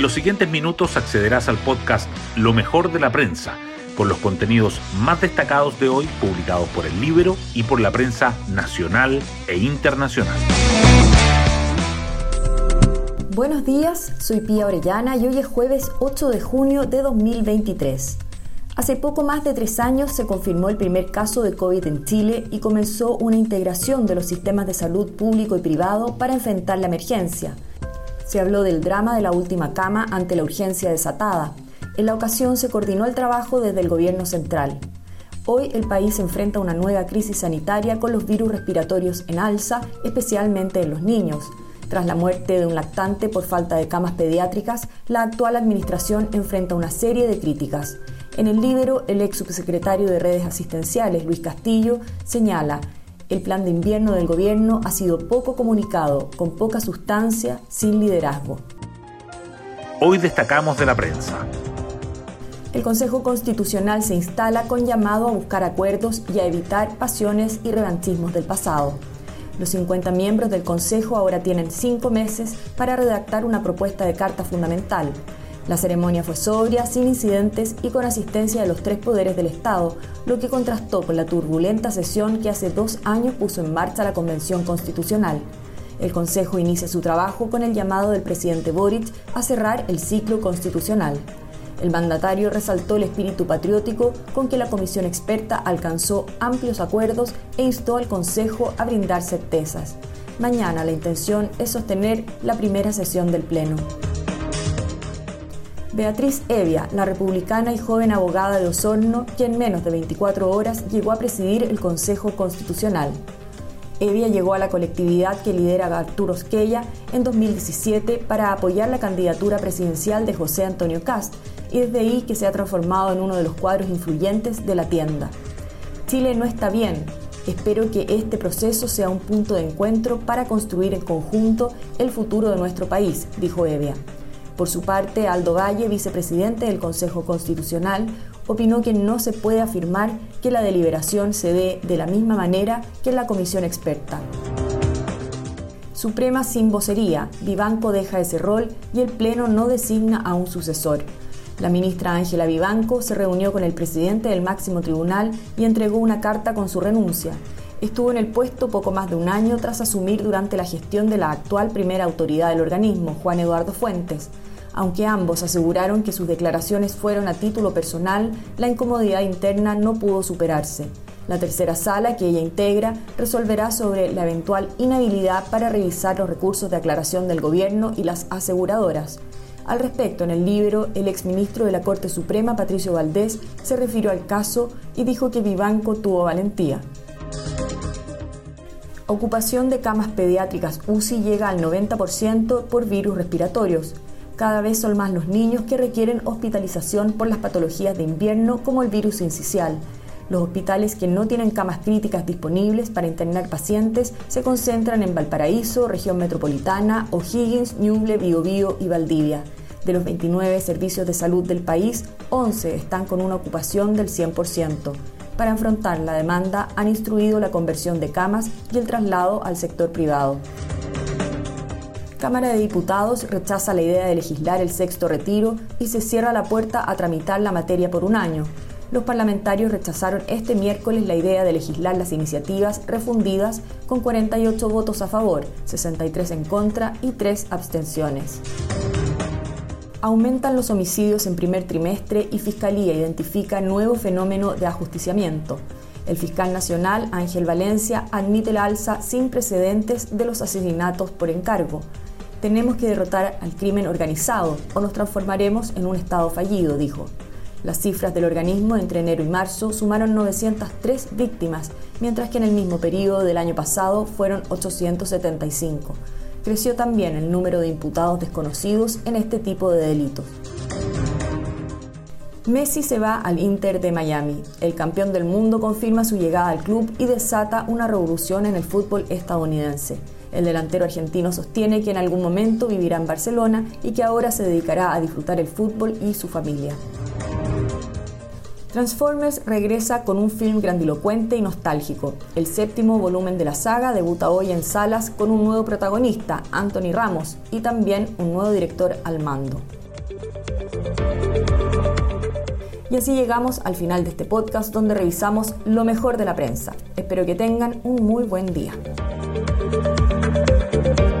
En los siguientes minutos accederás al podcast Lo mejor de la prensa, con los contenidos más destacados de hoy publicados por el libro y por la prensa nacional e internacional. Buenos días, soy Pía Orellana y hoy es jueves 8 de junio de 2023. Hace poco más de tres años se confirmó el primer caso de COVID en Chile y comenzó una integración de los sistemas de salud público y privado para enfrentar la emergencia. Se habló del drama de la última cama ante la urgencia desatada. En la ocasión se coordinó el trabajo desde el gobierno central. Hoy el país enfrenta una nueva crisis sanitaria con los virus respiratorios en alza, especialmente en los niños. Tras la muerte de un lactante por falta de camas pediátricas, la actual administración enfrenta una serie de críticas. En el libro, el ex subsecretario de redes asistenciales, Luis Castillo, señala, el plan de invierno del gobierno ha sido poco comunicado, con poca sustancia, sin liderazgo. Hoy destacamos de la prensa. El Consejo Constitucional se instala con llamado a buscar acuerdos y a evitar pasiones y revanchismos del pasado. Los 50 miembros del Consejo ahora tienen cinco meses para redactar una propuesta de carta fundamental. La ceremonia fue sobria, sin incidentes y con asistencia de los tres poderes del Estado, lo que contrastó con la turbulenta sesión que hace dos años puso en marcha la Convención Constitucional. El Consejo inicia su trabajo con el llamado del presidente Boric a cerrar el ciclo constitucional. El mandatario resaltó el espíritu patriótico con que la comisión experta alcanzó amplios acuerdos e instó al Consejo a brindar certezas. Mañana la intención es sostener la primera sesión del Pleno. Beatriz Evia, la republicana y joven abogada de Osorno, que en menos de 24 horas llegó a presidir el Consejo Constitucional. Evia llegó a la colectividad que lidera Arturo Esquella en 2017 para apoyar la candidatura presidencial de José Antonio Cast y desde ahí que se ha transformado en uno de los cuadros influyentes de la tienda. Chile no está bien. Espero que este proceso sea un punto de encuentro para construir en conjunto el futuro de nuestro país, dijo Evia. Por su parte, Aldo Valle, vicepresidente del Consejo Constitucional, opinó que no se puede afirmar que la deliberación se dé de la misma manera que en la comisión experta. Suprema sin vocería, Vivanco deja ese rol y el Pleno no designa a un sucesor. La ministra Ángela Vivanco se reunió con el presidente del máximo tribunal y entregó una carta con su renuncia. Estuvo en el puesto poco más de un año tras asumir durante la gestión de la actual primera autoridad del organismo, Juan Eduardo Fuentes. Aunque ambos aseguraron que sus declaraciones fueron a título personal, la incomodidad interna no pudo superarse. La tercera sala, que ella integra, resolverá sobre la eventual inhabilidad para revisar los recursos de aclaración del gobierno y las aseguradoras. Al respecto, en el libro, el exministro de la Corte Suprema, Patricio Valdés, se refirió al caso y dijo que Vivanco tuvo valentía. Ocupación de camas pediátricas UCI llega al 90% por virus respiratorios. Cada vez son más los niños que requieren hospitalización por las patologías de invierno como el virus incisional. Los hospitales que no tienen camas críticas disponibles para internar pacientes se concentran en Valparaíso, región metropolitana, O'Higgins, Ñuble, Biobío y Valdivia. De los 29 servicios de salud del país, 11 están con una ocupación del 100%. Para enfrentar la demanda han instruido la conversión de camas y el traslado al sector privado. Cámara de Diputados rechaza la idea de legislar el sexto retiro y se cierra la puerta a tramitar la materia por un año. Los parlamentarios rechazaron este miércoles la idea de legislar las iniciativas refundidas con 48 votos a favor, 63 en contra y 3 abstenciones. Aumentan los homicidios en primer trimestre y Fiscalía identifica nuevo fenómeno de ajusticiamiento. El fiscal nacional, Ángel Valencia, admite la alza sin precedentes de los asesinatos por encargo. Tenemos que derrotar al crimen organizado o nos transformaremos en un Estado fallido, dijo. Las cifras del organismo entre enero y marzo sumaron 903 víctimas, mientras que en el mismo periodo del año pasado fueron 875 creció también el número de imputados desconocidos en este tipo de delitos. Messi se va al Inter de Miami. El campeón del mundo confirma su llegada al club y desata una revolución en el fútbol estadounidense. El delantero argentino sostiene que en algún momento vivirá en Barcelona y que ahora se dedicará a disfrutar el fútbol y su familia. Transformers regresa con un film grandilocuente y nostálgico. El séptimo volumen de la saga debuta hoy en salas con un nuevo protagonista, Anthony Ramos, y también un nuevo director al mando. Y así llegamos al final de este podcast donde revisamos lo mejor de la prensa. Espero que tengan un muy buen día. Thank you.